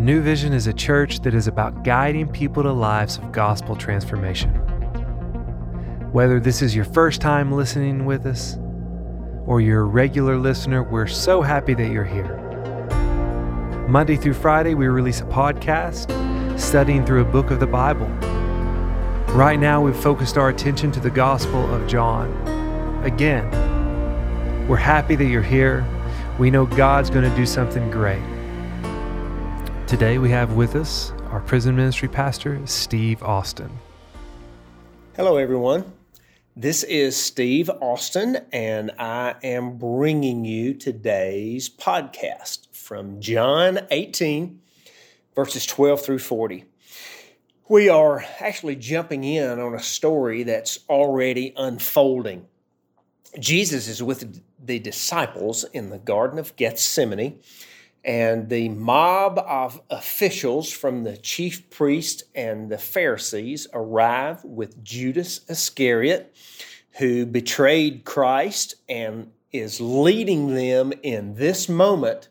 New Vision is a church that is about guiding people to lives of gospel transformation. Whether this is your first time listening with us or you're a regular listener, we're so happy that you're here. Monday through Friday, we release a podcast studying through a book of the Bible. Right now, we've focused our attention to the Gospel of John. Again, we're happy that you're here. We know God's going to do something great. Today, we have with us our prison ministry pastor, Steve Austin. Hello, everyone. This is Steve Austin, and I am bringing you today's podcast from John 18, verses 12 through 40. We are actually jumping in on a story that's already unfolding. Jesus is with the disciples in the Garden of Gethsemane, and the mob of officials from the chief priest and the Pharisees arrive with Judas Iscariot, who betrayed Christ and is leading them in this moment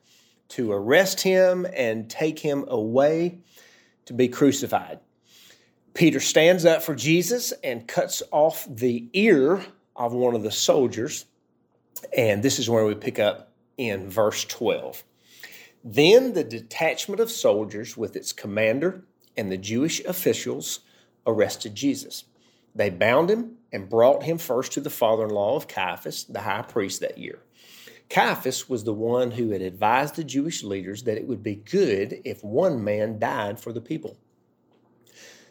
to arrest him and take him away to be crucified. Peter stands up for Jesus and cuts off the ear of one of the soldiers. And this is where we pick up in verse 12. Then the detachment of soldiers with its commander and the Jewish officials arrested Jesus. They bound him and brought him first to the father in law of Caiaphas, the high priest that year. Caiaphas was the one who had advised the Jewish leaders that it would be good if one man died for the people.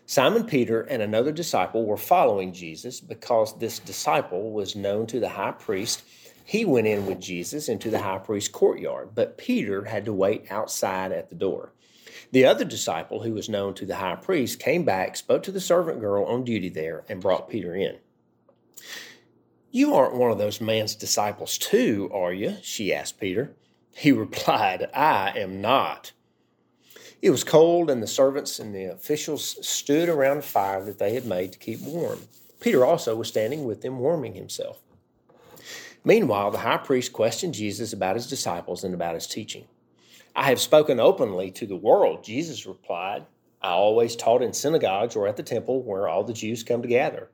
Simon Peter and another disciple were following Jesus because this disciple was known to the high priest. He went in with Jesus into the high priest's courtyard, but Peter had to wait outside at the door. The other disciple, who was known to the high priest, came back, spoke to the servant girl on duty there, and brought Peter in. You aren't one of those man's disciples, too, are you? she asked Peter. He replied, I am not. It was cold, and the servants and the officials stood around a fire that they had made to keep warm. Peter also was standing with them, warming himself. Meanwhile, the high priest questioned Jesus about his disciples and about his teaching. I have spoken openly to the world, Jesus replied. I always taught in synagogues or at the temple where all the Jews come to gather.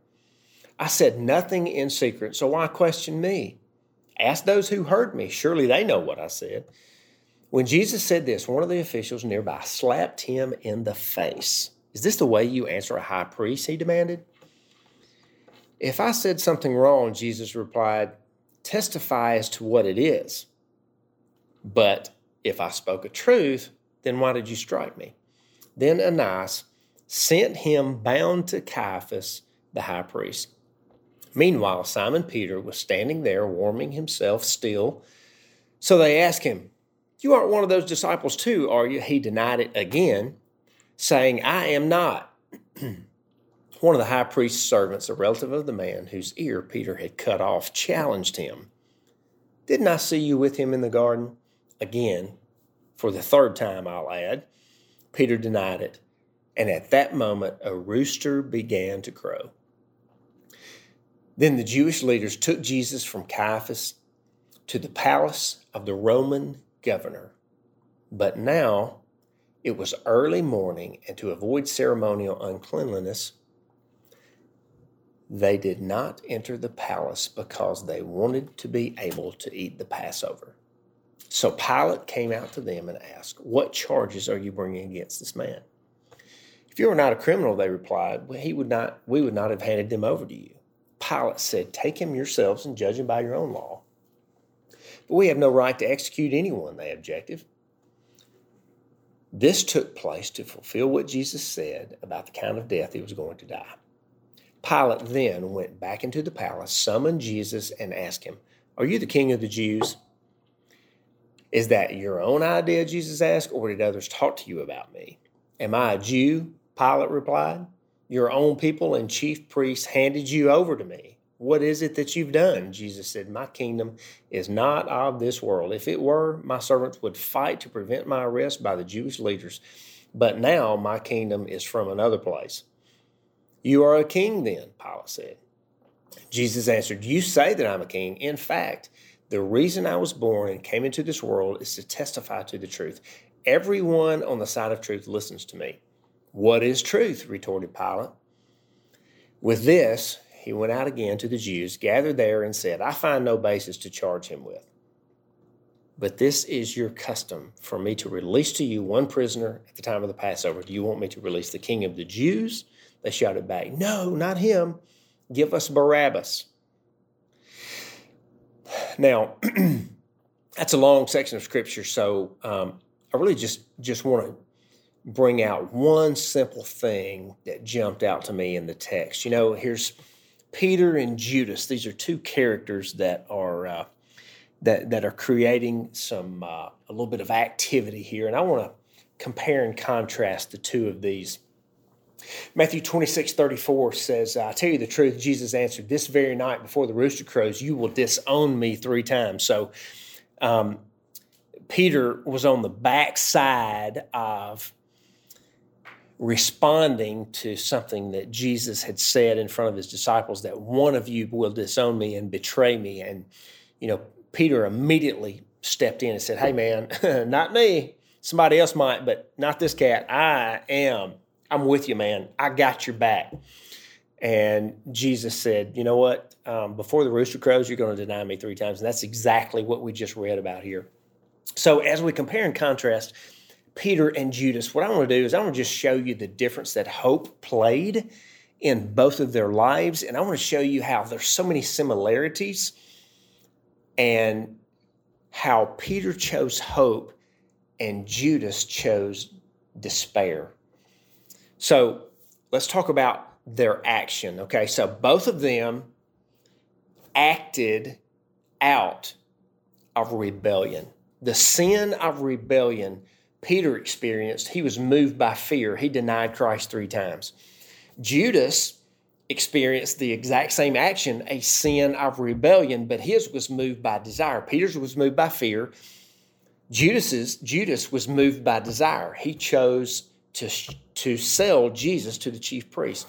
I said nothing in secret, so why question me? Ask those who heard me. Surely they know what I said. When Jesus said this, one of the officials nearby slapped him in the face. Is this the way you answer a high priest? He demanded. If I said something wrong, Jesus replied, testify as to what it is. But if I spoke a truth, then why did you strike me? Then Annas sent him bound to Caiaphas, the high priest. Meanwhile, Simon Peter was standing there warming himself still. So they asked him, you aren't one of those disciples, too, are you? He denied it again, saying, I am not. one of the high priest's servants, a relative of the man whose ear Peter had cut off, challenged him. Didn't I see you with him in the garden? Again, for the third time, I'll add. Peter denied it, and at that moment, a rooster began to crow. Then the Jewish leaders took Jesus from Caiaphas to the palace of the Roman governor. But now it was early morning, and to avoid ceremonial uncleanliness, they did not enter the palace because they wanted to be able to eat the Passover. So Pilate came out to them and asked, What charges are you bringing against this man? If you are not a criminal, they replied, well, he would not, we would not have handed them over to you. Pilate said, Take him yourselves and judge him by your own law. But we have no right to execute anyone, they objected. This took place to fulfill what Jesus said about the kind of death he was going to die. Pilate then went back into the palace, summoned Jesus, and asked him, Are you the king of the Jews? Is that your own idea, Jesus asked, or did others talk to you about me? Am I a Jew? Pilate replied. Your own people and chief priests handed you over to me. What is it that you've done? Jesus said, My kingdom is not of this world. If it were, my servants would fight to prevent my arrest by the Jewish leaders. But now my kingdom is from another place. You are a king then, Pilate said. Jesus answered, You say that I'm a king. In fact, The reason I was born and came into this world is to testify to the truth. Everyone on the side of truth listens to me. What is truth? retorted Pilate. With this, he went out again to the Jews, gathered there, and said, I find no basis to charge him with. But this is your custom for me to release to you one prisoner at the time of the Passover. Do you want me to release the king of the Jews? They shouted back, No, not him. Give us Barabbas. Now, that's a long section of scripture, so um, I really just just want to bring out one simple thing that jumped out to me in the text. You know, here's Peter and Judas. These are two characters that are uh, that that are creating some uh, a little bit of activity here, and I want to compare and contrast the two of these. Matthew 26, 34 says, I tell you the truth, Jesus answered, This very night before the rooster crows, you will disown me three times. So um, Peter was on the backside of responding to something that Jesus had said in front of his disciples that one of you will disown me and betray me. And, you know, Peter immediately stepped in and said, Hey, man, not me. Somebody else might, but not this cat. I am. I'm with you, man. I got your back. And Jesus said, You know what? Um, before the rooster crows, you're going to deny me three times. And that's exactly what we just read about here. So, as we compare and contrast Peter and Judas, what I want to do is I want to just show you the difference that hope played in both of their lives. And I want to show you how there's so many similarities and how Peter chose hope and Judas chose despair. So let's talk about their action. Okay, so both of them acted out of rebellion. The sin of rebellion Peter experienced, he was moved by fear. He denied Christ three times. Judas experienced the exact same action, a sin of rebellion, but his was moved by desire. Peter's was moved by fear. Judas's Judas was moved by desire. He chose to, to sell Jesus to the chief priest.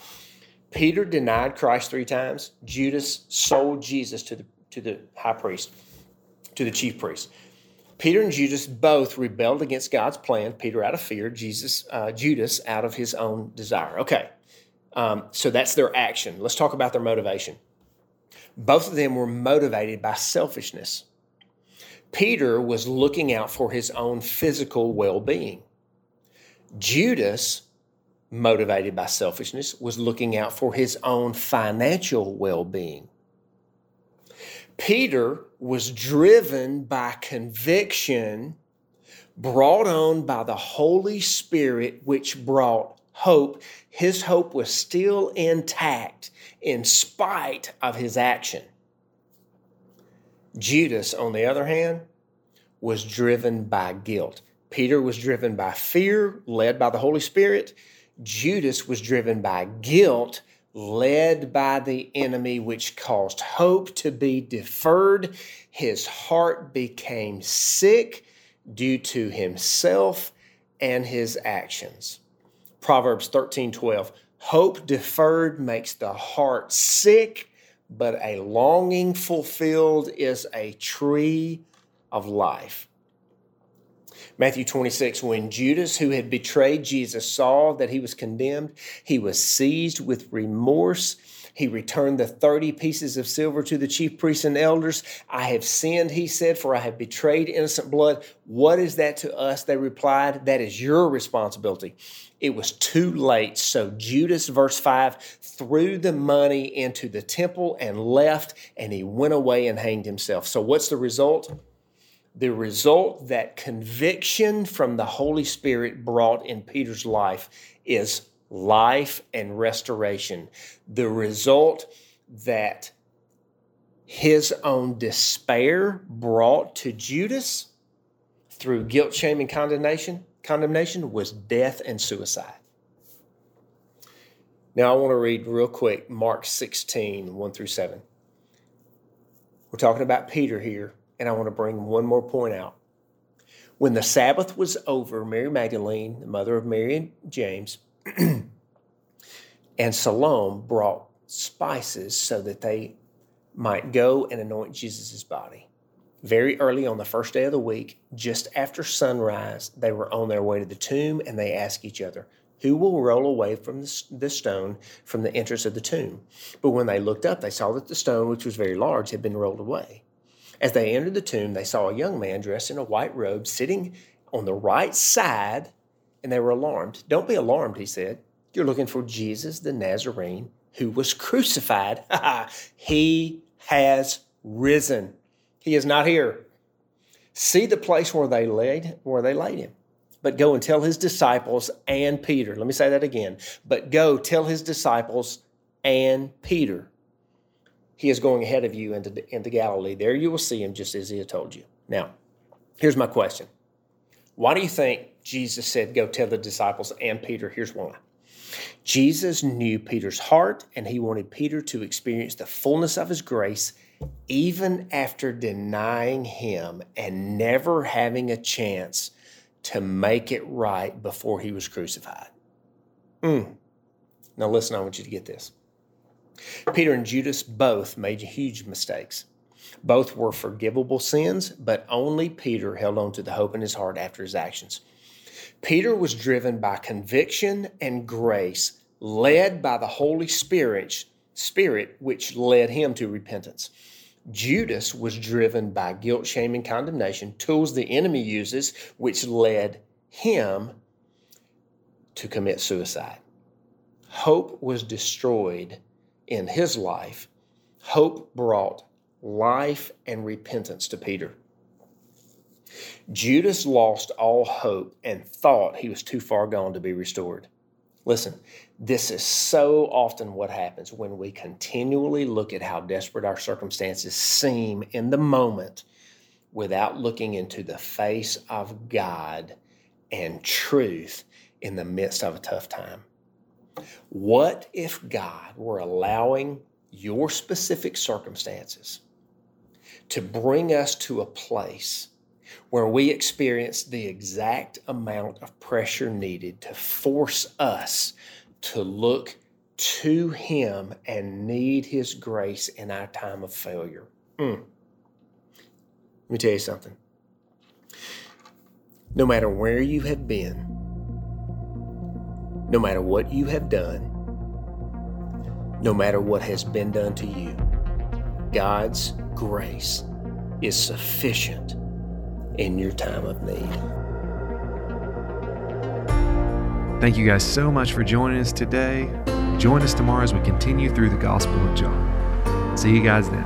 Peter denied Christ three times. Judas sold Jesus to the, to the high priest, to the chief priest. Peter and Judas both rebelled against God's plan. Peter out of fear, Jesus, uh, Judas out of his own desire. Okay, um, so that's their action. Let's talk about their motivation. Both of them were motivated by selfishness. Peter was looking out for his own physical well being. Judas, motivated by selfishness, was looking out for his own financial well being. Peter was driven by conviction brought on by the Holy Spirit, which brought hope, his hope was still intact in spite of his action. Judas, on the other hand, was driven by guilt. Peter was driven by fear, led by the Holy Spirit. Judas was driven by guilt, led by the enemy, which caused hope to be deferred. His heart became sick due to himself and his actions. Proverbs 13 12. Hope deferred makes the heart sick, but a longing fulfilled is a tree of life. Matthew 26, when Judas, who had betrayed Jesus, saw that he was condemned, he was seized with remorse he returned the 30 pieces of silver to the chief priests and elders. I have sinned, he said, for I have betrayed innocent blood. What is that to us? They replied, That is your responsibility. It was too late. So Judas, verse 5, threw the money into the temple and left, and he went away and hanged himself. So what's the result? The result that conviction from the Holy Spirit brought in Peter's life is life and restoration. The result that his own despair brought to Judas through guilt, shame, and condemnation, condemnation was death and suicide. Now I want to read real quick Mark 16, 1 through 7. We're talking about Peter here, and I want to bring one more point out. When the Sabbath was over, Mary Magdalene, the mother of Mary and James, and Salome brought spices so that they might go and anoint Jesus' body. Very early on the first day of the week, just after sunrise, they were on their way to the tomb and they asked each other, Who will roll away from the stone from the entrance of the tomb? But when they looked up, they saw that the stone, which was very large, had been rolled away. As they entered the tomb, they saw a young man dressed in a white robe sitting on the right side, and they were alarmed. Don't be alarmed, he said. You're looking for Jesus the Nazarene who was crucified. he has risen. He is not here. See the place where they laid where they laid him. But go and tell his disciples and Peter. Let me say that again. But go tell his disciples and Peter. He is going ahead of you into, into Galilee. There you will see him just as he had told you. Now, here's my question. Why do you think Jesus said, Go tell the disciples and Peter? Here's why. Jesus knew Peter's heart, and he wanted Peter to experience the fullness of his grace even after denying him and never having a chance to make it right before he was crucified. Mm. Now, listen, I want you to get this. Peter and Judas both made huge mistakes. Both were forgivable sins, but only Peter held on to the hope in his heart after his actions. Peter was driven by conviction and grace, led by the Holy Spirit, Spirit which led him to repentance. Judas was driven by guilt, shame, and condemnation, tools the enemy uses, which led him to commit suicide. Hope was destroyed in his life. Hope brought life and repentance to Peter. Judas lost all hope and thought he was too far gone to be restored. Listen, this is so often what happens when we continually look at how desperate our circumstances seem in the moment without looking into the face of God and truth in the midst of a tough time. What if God were allowing your specific circumstances to bring us to a place where we experience the exact amount of pressure needed to force us to look to Him and need His grace in our time of failure. Mm. Let me tell you something. No matter where you have been, no matter what you have done, no matter what has been done to you, God's grace is sufficient in your time of need. Thank you guys so much for joining us today. Join us tomorrow as we continue through the Gospel of John. See you guys then.